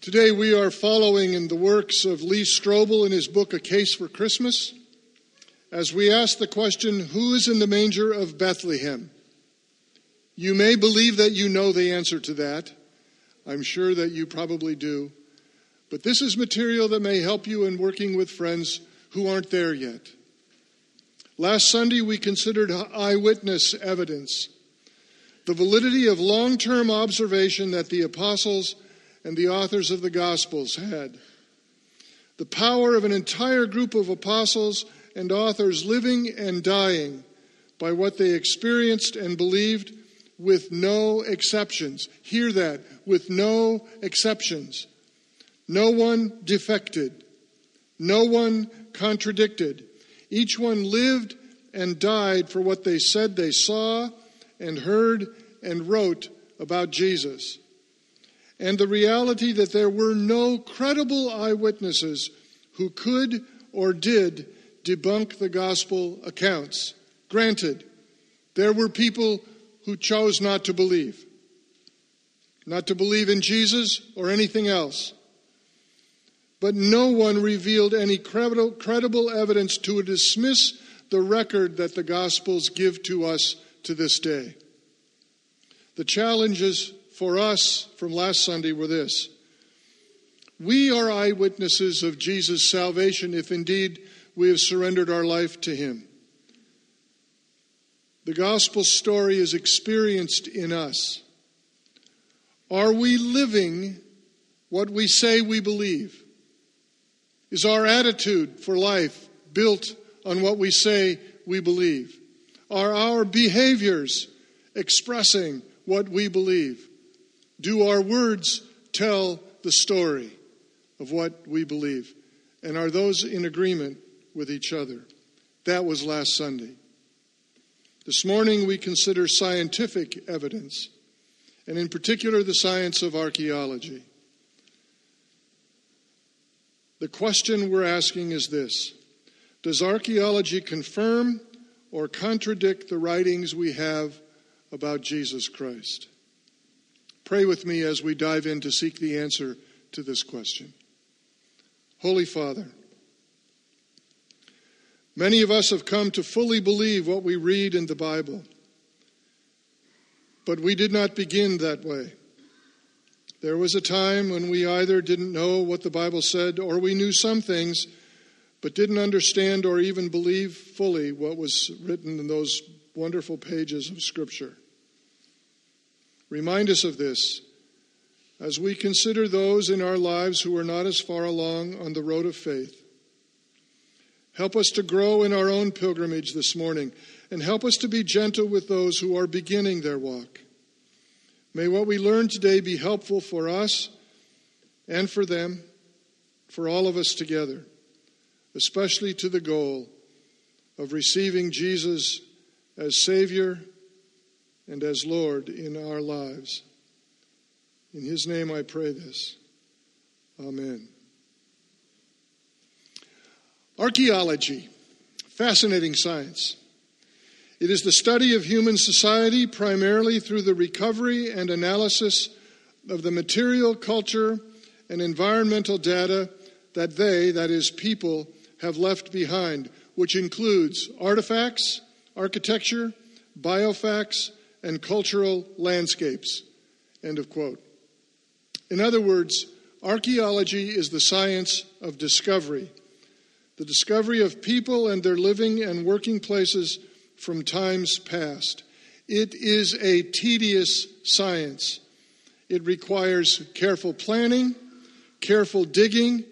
Today we are following in the works of Lee Strobel in his book A Case for Christmas as we ask the question Who is in the manger of Bethlehem? You may believe that you know the answer to that. I'm sure that you probably do. But this is material that may help you in working with friends who aren't there yet. Last Sunday, we considered eyewitness evidence, the validity of long term observation that the apostles and the authors of the Gospels had. The power of an entire group of apostles and authors living and dying by what they experienced and believed with no exceptions. Hear that, with no exceptions. No one defected, no one contradicted. Each one lived and died for what they said they saw and heard and wrote about Jesus and the reality that there were no credible eyewitnesses who could or did debunk the gospel accounts. Granted, there were people who chose not to believe, not to believe in Jesus or anything else. But no one revealed any credible, evidence to dismiss the record that the Gospels give to us to this day. The challenges for us from last Sunday were this We are eyewitnesses of Jesus' salvation if indeed we have surrendered our life to Him. The gospel story is experienced in us. Are we living what we say we believe? Is our attitude for life built on what we say we believe? Are our behaviors expressing what we believe? Do our words tell the story of what we believe? And are those in agreement with each other? That was last Sunday. This morning we consider scientific evidence, and in particular the science of archaeology. The question we're asking is this Does archaeology confirm or contradict the writings we have about Jesus Christ? Pray with me as we dive in to seek the answer to this question. Holy Father, many of us have come to fully believe what we read in the Bible, but we did not begin that way. There was a time when we either didn't know what the Bible said or we knew some things but didn't understand or even believe fully what was written in those wonderful pages of Scripture. Remind us of this as we consider those in our lives who are not as far along on the road of faith. Help us to grow in our own pilgrimage this morning and help us to be gentle with those who are beginning their walk. May what we learn today be helpful for us and for them, for all of us together, especially to the goal of receiving Jesus as Savior and as Lord in our lives. In His name I pray this. Amen. Archaeology, fascinating science. It is the study of human society primarily through the recovery and analysis of the material, culture, and environmental data that they, that is, people, have left behind, which includes artifacts, architecture, biofacts, and cultural landscapes. End of quote. In other words, archaeology is the science of discovery, the discovery of people and their living and working places from times past. It is a tedious science. It requires careful planning, careful digging,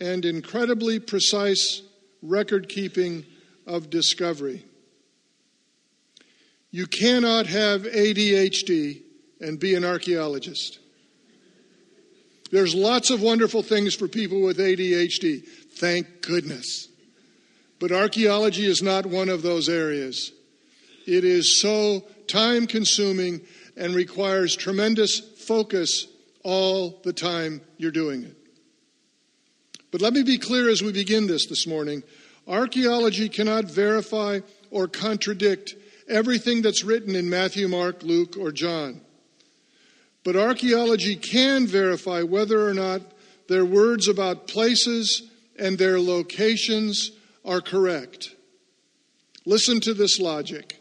and incredibly precise record keeping of discovery. You cannot have ADHD and be an archaeologist. There's lots of wonderful things for people with ADHD. Thank goodness. But archaeology is not one of those areas. It is so time consuming and requires tremendous focus all the time you're doing it. But let me be clear as we begin this this morning archaeology cannot verify or contradict everything that's written in Matthew, Mark, Luke, or John. But archaeology can verify whether or not their words about places and their locations are correct. Listen to this logic.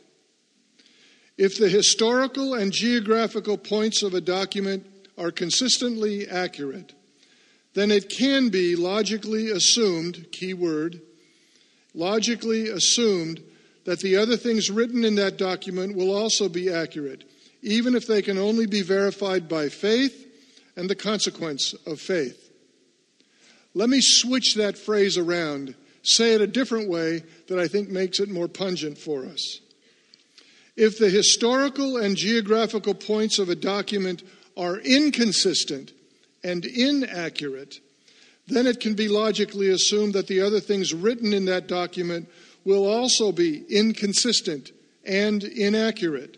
If the historical and geographical points of a document are consistently accurate, then it can be logically assumed, key word, logically assumed that the other things written in that document will also be accurate, even if they can only be verified by faith and the consequence of faith. Let me switch that phrase around, say it a different way that I think makes it more pungent for us. If the historical and geographical points of a document are inconsistent and inaccurate, then it can be logically assumed that the other things written in that document will also be inconsistent and inaccurate,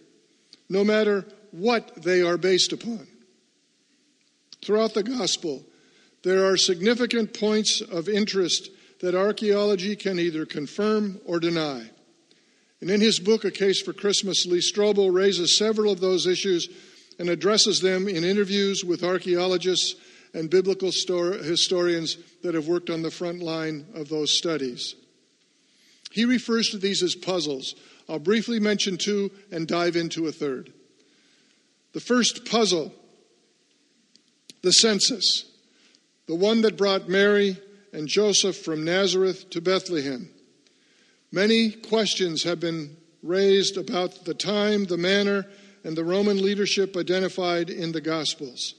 no matter what they are based upon. Throughout the gospel, there are significant points of interest that archaeology can either confirm or deny. And in his book, A Case for Christmas, Lee Strobel raises several of those issues and addresses them in interviews with archaeologists and biblical historians that have worked on the front line of those studies. He refers to these as puzzles. I'll briefly mention two and dive into a third. The first puzzle, the census, the one that brought Mary and Joseph from Nazareth to Bethlehem. Many questions have been raised about the time, the manner, and the Roman leadership identified in the Gospels.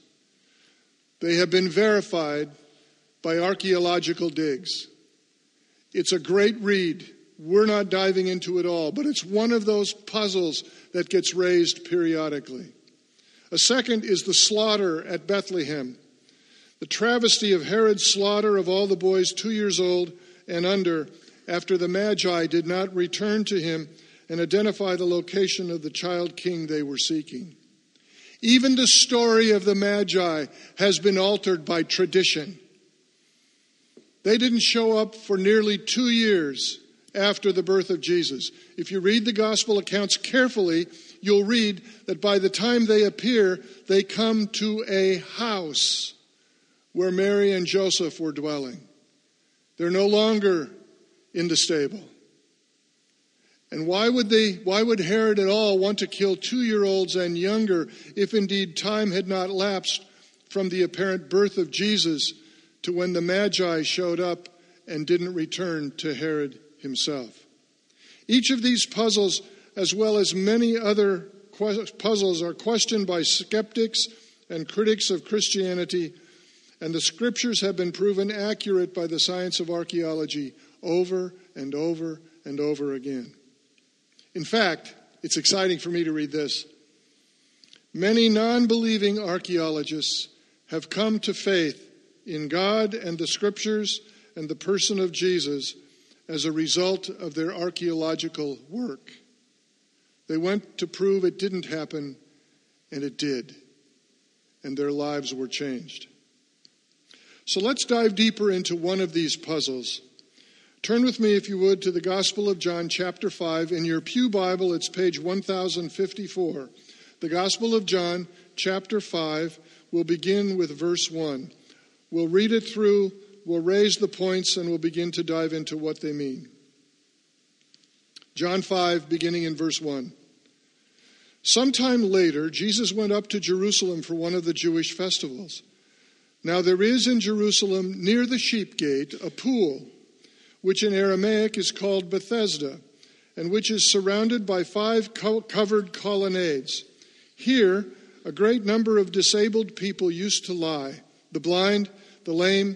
They have been verified by archaeological digs. It's a great read. We're not diving into it all, but it's one of those puzzles that gets raised periodically. A second is the slaughter at Bethlehem. The travesty of Herod's slaughter of all the boys two years old and under after the Magi did not return to him and identify the location of the child king they were seeking. Even the story of the Magi has been altered by tradition. They didn't show up for nearly two years after the birth of Jesus. If you read the gospel accounts carefully, you'll read that by the time they appear, they come to a house where Mary and Joseph were dwelling. They're no longer in the stable. And why would they why would Herod at all want to kill 2-year-olds and younger if indeed time had not lapsed from the apparent birth of Jesus to when the Magi showed up and didn't return to Herod himself? Each of these puzzles as well as many other puzzles are questioned by skeptics and critics of Christianity and the scriptures have been proven accurate by the science of archaeology over and over and over again. In fact, it's exciting for me to read this. Many non believing archaeologists have come to faith in God and the scriptures and the person of Jesus as a result of their archaeological work. They went to prove it didn't happen, and it did. And their lives were changed. So let's dive deeper into one of these puzzles Turn with me, if you would, to the Gospel of John, chapter 5. In your Pew Bible, it's page 1054. The Gospel of John, chapter 5, will begin with verse 1. We'll read it through, we'll raise the points, and we'll begin to dive into what they mean. John 5, beginning in verse 1. Sometime later, Jesus went up to Jerusalem for one of the Jewish festivals. Now there is in Jerusalem, near the sheep gate, a pool which in Aramaic is called Bethesda, and which is surrounded by five covered colonnades. Here, a great number of disabled people used to lie the blind, the lame,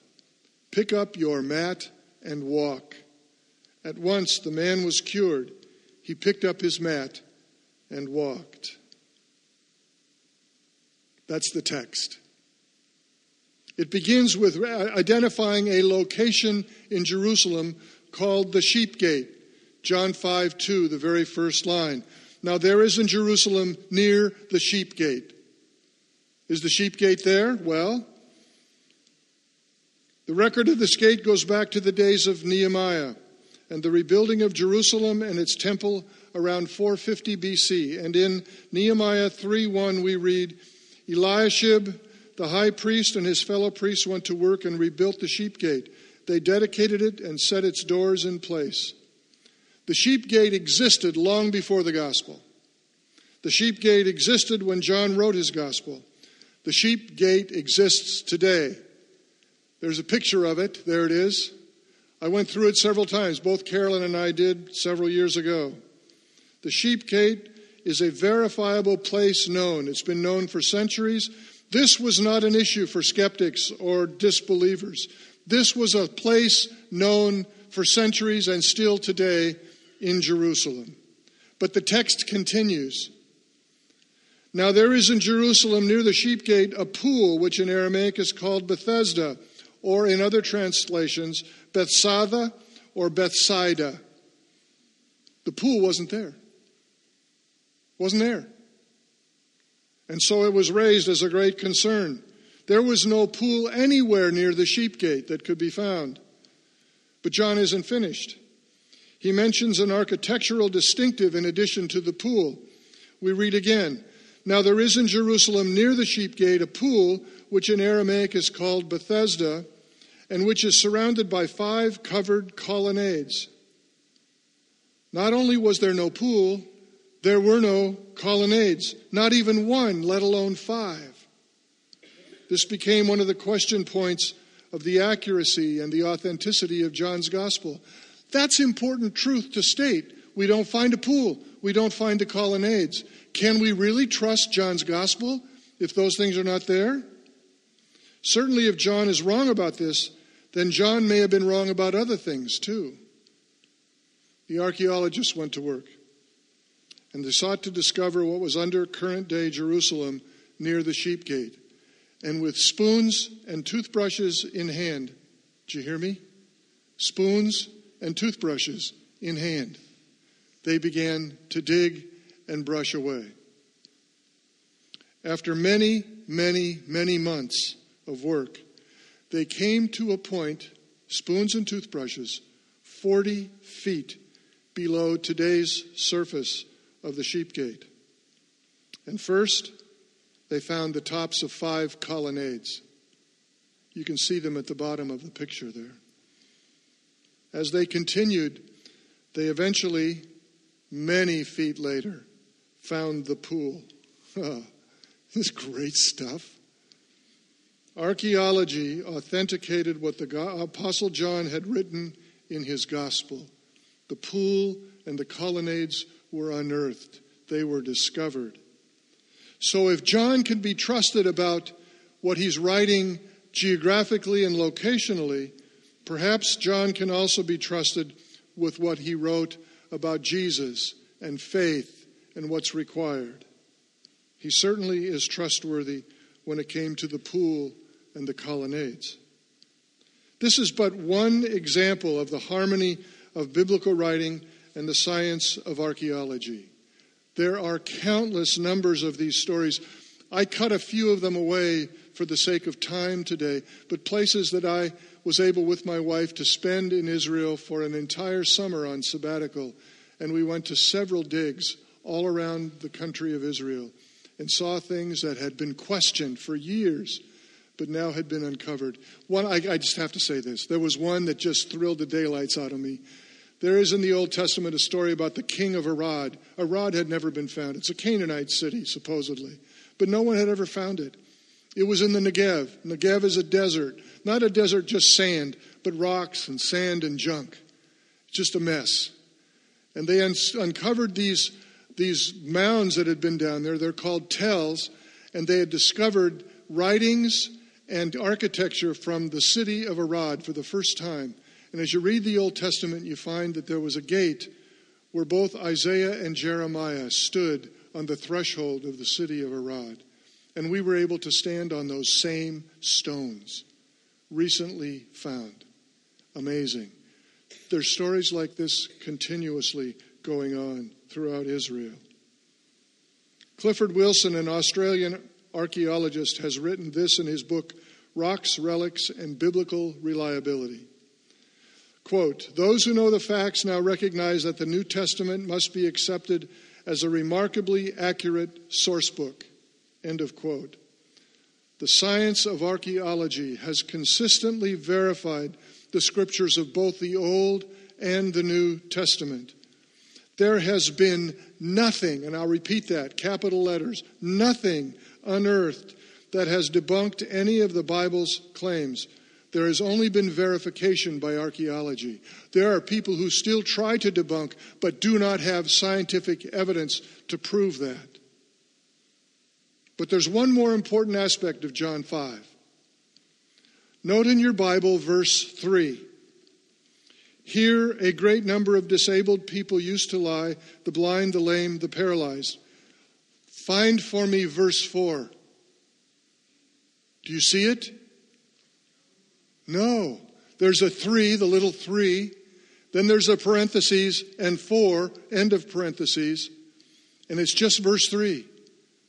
pick up your mat, and walk. At once the man was cured. He picked up his mat and walked. That's the text. It begins with identifying a location in Jerusalem called the Sheep Gate. John 5 2, the very first line. Now there is in Jerusalem near the Sheep Gate. Is the Sheep Gate there? Well, the record of this gate goes back to the days of Nehemiah and the rebuilding of Jerusalem and its temple around 450 BC. And in Nehemiah 3:1 we read, Eliashib, the high priest, and his fellow priests went to work and rebuilt the sheep gate. They dedicated it and set its doors in place. The sheep gate existed long before the gospel. The sheep gate existed when John wrote his gospel. The sheep gate exists today. There's a picture of it. There it is. I went through it several times. Both Carolyn and I did several years ago. The sheep gate is a verifiable place known. It's been known for centuries. This was not an issue for skeptics or disbelievers. This was a place known for centuries and still today in Jerusalem. But the text continues. Now there is in Jerusalem near the sheep gate a pool which in Aramaic is called Bethesda or in other translations, Bethzatha or Bethsaida. The pool wasn't there. Wasn't there. And so it was raised as a great concern. There was no pool anywhere near the sheep gate that could be found. But John isn't finished. He mentions an architectural distinctive in addition to the pool. We read again Now there is in Jerusalem near the sheep gate a pool, which in Aramaic is called Bethesda, and which is surrounded by five covered colonnades. Not only was there no pool, there were no colonnades, not even one, let alone five. This became one of the question points of the accuracy and the authenticity of John's gospel. That's important truth to state. We don't find a pool, we don't find the colonnades. Can we really trust John's gospel if those things are not there? Certainly, if John is wrong about this, then John may have been wrong about other things too. The archaeologists went to work and they sought to discover what was under current day Jerusalem near the sheep gate. And with spoons and toothbrushes in hand, did you hear me? Spoons and toothbrushes in hand, they began to dig and brush away. After many, many, many months of work, they came to a point, spoons and toothbrushes, 40 feet below today's surface of the sheep gate. And first, they found the tops of five colonnades. You can see them at the bottom of the picture there. As they continued, they eventually, many feet later, found the pool. this great stuff. Archaeology authenticated what the Apostle John had written in his gospel. The pool and the colonnades were unearthed, they were discovered. So, if John can be trusted about what he's writing geographically and locationally, perhaps John can also be trusted with what he wrote about Jesus and faith and what's required. He certainly is trustworthy when it came to the pool and the colonnades. This is but one example of the harmony of biblical writing and the science of archaeology. There are countless numbers of these stories. I cut a few of them away for the sake of time today, but places that I was able with my wife to spend in Israel for an entire summer on sabbatical. And we went to several digs all around the country of Israel and saw things that had been questioned for years but now had been uncovered. One, I, I, just have to say this. There was one that just thrilled the daylights out of me. There is in the Old Testament a story about the king of Arad. Arad had never been found. It's a Canaanite city, supposedly, but no one had ever found it. It was in the Negev. Negev is a desert, not a desert just sand, but rocks and sand and junk. Just a mess. And they un- uncovered these, these mounds that had been down there. They're called tells, and they had discovered writings and architecture from the city of Arad for the first time. And as you read the Old Testament, you find that there was a gate where both Isaiah and Jeremiah stood on the threshold of the city of Arad. And we were able to stand on those same stones, recently found. Amazing. There's stories like this continuously going on throughout Israel. Clifford Wilson, an Australian archaeologist, has written this in his book, Rocks, Relics, and Biblical Reliability. Quote, those who know the facts now recognize that the New Testament must be accepted as a remarkably accurate source book. End of quote. The science of archaeology has consistently verified the scriptures of both the Old and the New Testament. There has been nothing, and I'll repeat that, capital letters, nothing unearthed that has debunked any of the Bible's claims. There has only been verification by archaeology. There are people who still try to debunk, but do not have scientific evidence to prove that. But there's one more important aspect of John 5. Note in your Bible verse 3. Here, a great number of disabled people used to lie the blind, the lame, the paralyzed. Find for me verse 4. Do you see it? No. There's a 3, the little 3. Then there's a parenthesis and 4, end of parentheses. And it's just verse 3.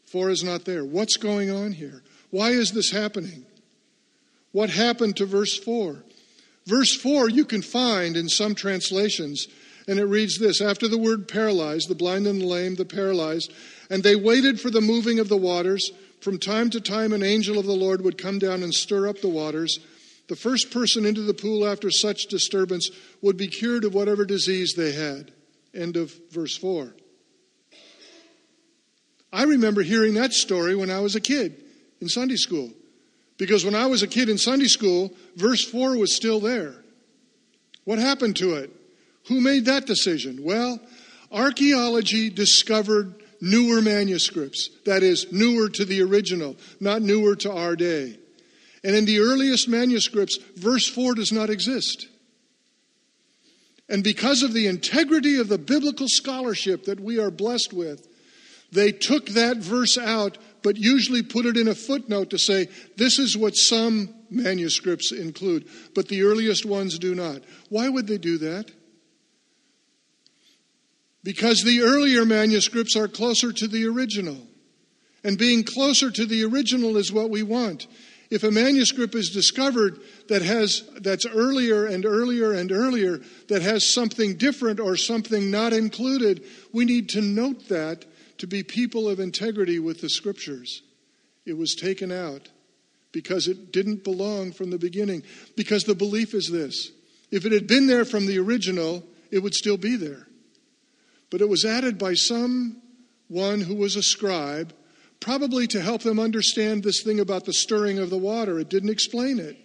4 is not there. What's going on here? Why is this happening? What happened to verse 4? Verse 4 you can find in some translations, and it reads this After the word paralyzed, the blind and the lame, the paralyzed, and they waited for the moving of the waters. From time to time, an angel of the Lord would come down and stir up the waters. The first person into the pool after such disturbance would be cured of whatever disease they had. End of verse 4. I remember hearing that story when I was a kid in Sunday school. Because when I was a kid in Sunday school, verse 4 was still there. What happened to it? Who made that decision? Well, archaeology discovered newer manuscripts. That is, newer to the original, not newer to our day. And in the earliest manuscripts, verse 4 does not exist. And because of the integrity of the biblical scholarship that we are blessed with, they took that verse out, but usually put it in a footnote to say, this is what some manuscripts include, but the earliest ones do not. Why would they do that? Because the earlier manuscripts are closer to the original. And being closer to the original is what we want. If a manuscript is discovered that has that's earlier and earlier and earlier that has something different or something not included, we need to note that to be people of integrity with the scriptures. It was taken out because it didn't belong from the beginning. Because the belief is this if it had been there from the original, it would still be there. But it was added by some one who was a scribe, probably to help them understand this thing about the stirring of the water. It didn't explain it.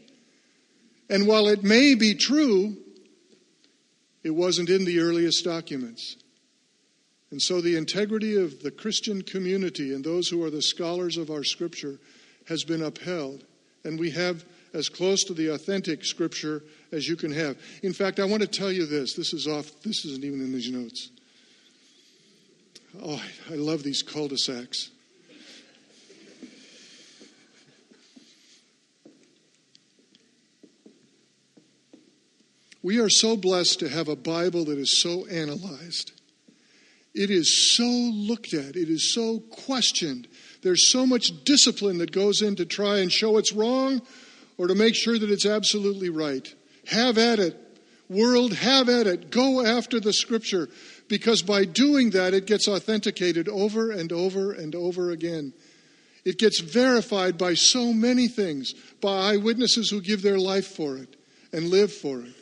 And while it may be true, it wasn't in the earliest documents. And so the integrity of the Christian community and those who are the scholars of our scripture has been upheld. And we have as close to the authentic scripture as you can have. In fact, I want to tell you this. This is off, this isn't even in these notes. Oh, I love these cul de sacs. We are so blessed to have a Bible that is so analyzed. It is so looked at, it is so questioned. There's so much discipline that goes in to try and show it's wrong or to make sure that it's absolutely right. Have at it. World, have at it. Go after the scripture because by doing that, it gets authenticated over and over and over again. It gets verified by so many things, by eyewitnesses who give their life for it and live for it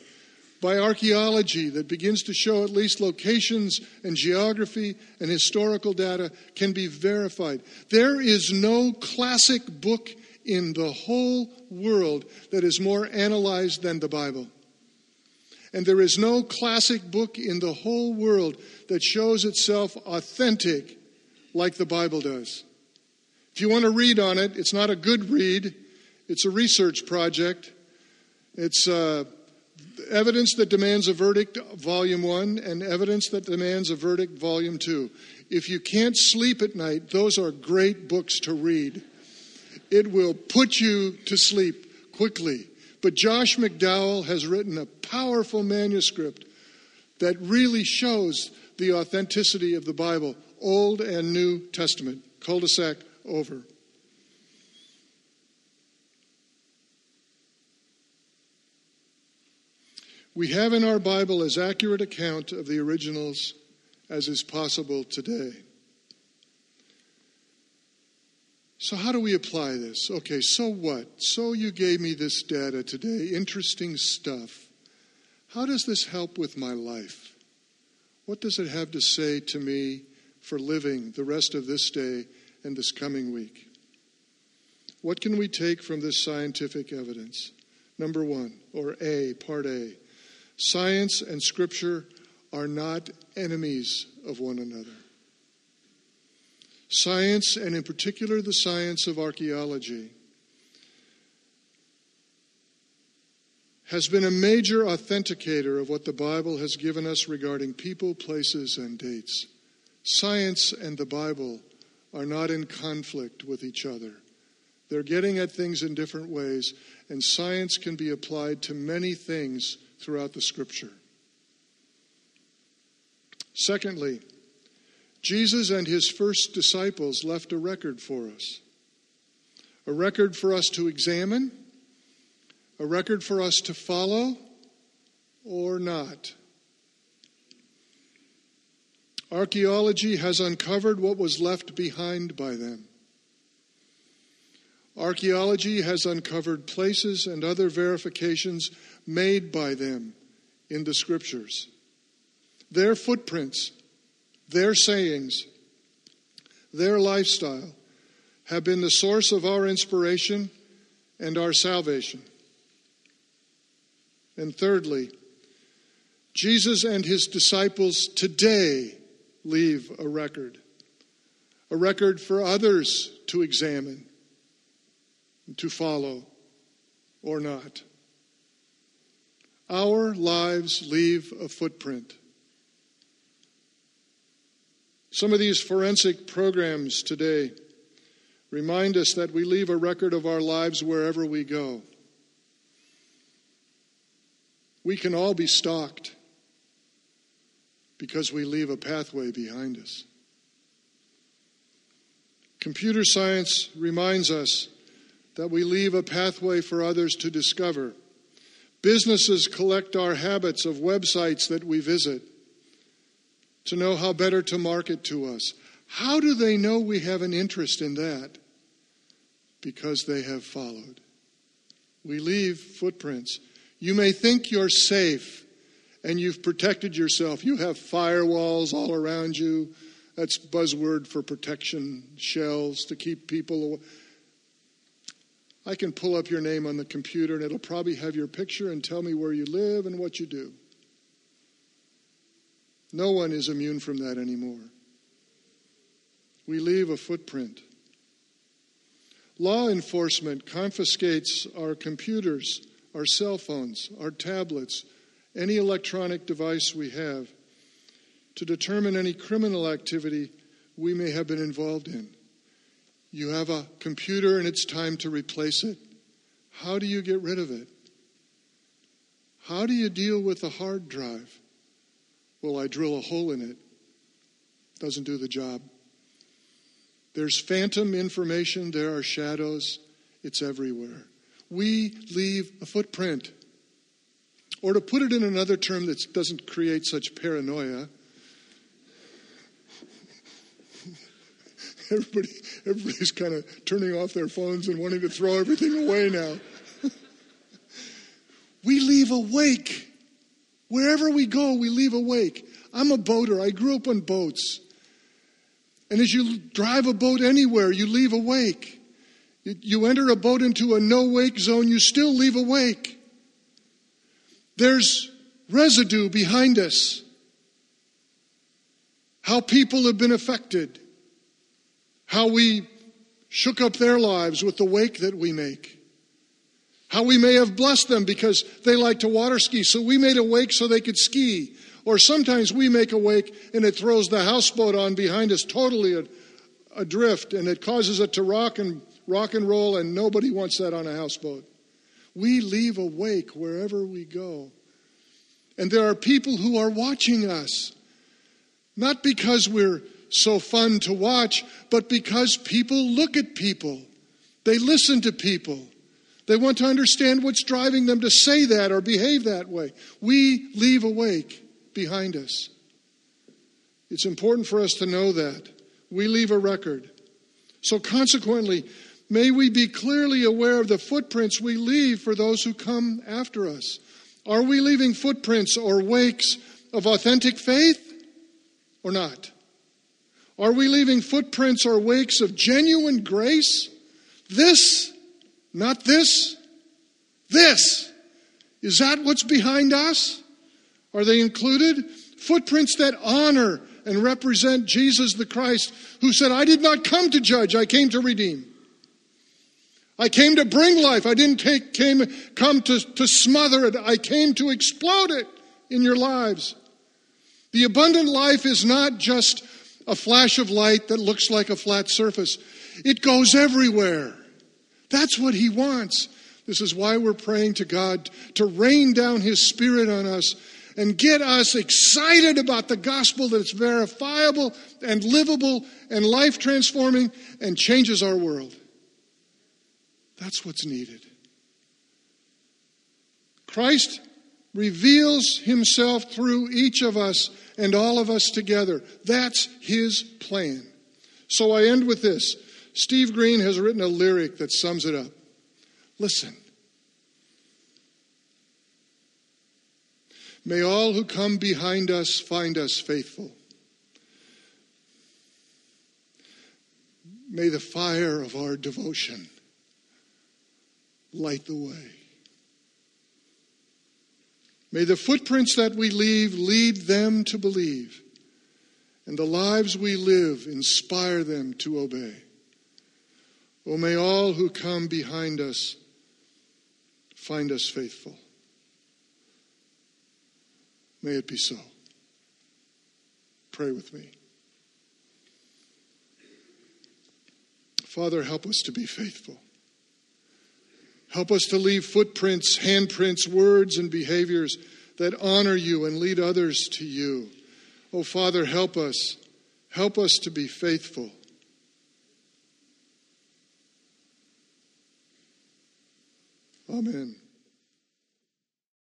by archaeology that begins to show at least locations and geography and historical data can be verified. There is no classic book in the whole world that is more analyzed than the Bible. And there is no classic book in the whole world that shows itself authentic like the Bible does. If you want to read on it, it's not a good read, it's a research project. It's uh, Evidence That Demands a Verdict, Volume 1, and Evidence That Demands a Verdict, Volume 2. If you can't sleep at night, those are great books to read. it will put you to sleep quickly. But Josh McDowell has written a powerful manuscript that really shows the authenticity of the Bible, Old and New Testament. Cul de sac over. We have in our Bible as accurate account of the originals as is possible today. So, how do we apply this? Okay, so what? So, you gave me this data today, interesting stuff. How does this help with my life? What does it have to say to me for living the rest of this day and this coming week? What can we take from this scientific evidence? Number one, or A, part A. Science and Scripture are not enemies of one another. Science, and in particular the science of archaeology, has been a major authenticator of what the Bible has given us regarding people, places, and dates. Science and the Bible are not in conflict with each other. They're getting at things in different ways, and science can be applied to many things throughout the scripture. Secondly, Jesus and his first disciples left a record for us a record for us to examine, a record for us to follow or not. Archaeology has uncovered what was left behind by them. Archaeology has uncovered places and other verifications made by them in the scriptures. Their footprints, their sayings, their lifestyle have been the source of our inspiration and our salvation. And thirdly, Jesus and his disciples today leave a record, a record for others to examine, to follow, or not. Our lives leave a footprint. Some of these forensic programs today remind us that we leave a record of our lives wherever we go. We can all be stalked because we leave a pathway behind us. Computer science reminds us that we leave a pathway for others to discover Businesses collect our habits of websites that we visit to know how better to market to us. How do they know we have an interest in that? Because they have followed. We leave footprints. You may think you're safe and you've protected yourself. You have firewalls all around you. That's buzzword for protection shells to keep people away. I can pull up your name on the computer and it'll probably have your picture and tell me where you live and what you do. No one is immune from that anymore. We leave a footprint. Law enforcement confiscates our computers, our cell phones, our tablets, any electronic device we have to determine any criminal activity we may have been involved in. You have a computer and it's time to replace it. How do you get rid of it? How do you deal with a hard drive? Well, I drill a hole in it. Doesn't do the job. There's phantom information, there are shadows, it's everywhere. We leave a footprint. Or to put it in another term that doesn't create such paranoia, Everybody, everybody's kind of turning off their phones and wanting to throw everything away now. we leave a wake. Wherever we go, we leave a wake. I'm a boater. I grew up on boats. And as you drive a boat anywhere, you leave a wake. You enter a boat into a no wake zone, you still leave a wake. There's residue behind us. How people have been affected how we shook up their lives with the wake that we make. How we may have blessed them because they like to water ski, so we made a wake so they could ski. Or sometimes we make a wake and it throws the houseboat on behind us totally adrift and it causes it to rock and rock and roll, and nobody wants that on a houseboat. We leave a wake wherever we go. And there are people who are watching us, not because we're so fun to watch, but because people look at people. They listen to people. They want to understand what's driving them to say that or behave that way. We leave a wake behind us. It's important for us to know that. We leave a record. So, consequently, may we be clearly aware of the footprints we leave for those who come after us. Are we leaving footprints or wakes of authentic faith or not? Are we leaving footprints or wakes of genuine grace? This, not this, this. Is that what's behind us? Are they included? Footprints that honor and represent Jesus the Christ, who said, I did not come to judge, I came to redeem. I came to bring life. I didn't take, came, come to, to smother it. I came to explode it in your lives. The abundant life is not just a flash of light that looks like a flat surface, it goes everywhere. That's what He wants. This is why we're praying to God to rain down His Spirit on us and get us excited about the gospel that it's verifiable and livable and life transforming and changes our world. That's what's needed. Christ reveals himself through each of us and all of us together. That's his plan. So I end with this. Steve Green has written a lyric that sums it up. Listen. May all who come behind us find us faithful. May the fire of our devotion light the way. May the footprints that we leave lead them to believe, and the lives we live inspire them to obey. Oh, may all who come behind us find us faithful. May it be so. Pray with me. Father, help us to be faithful. Help us to leave footprints, handprints, words, and behaviors that honor you and lead others to you. Oh, Father, help us. Help us to be faithful. Amen.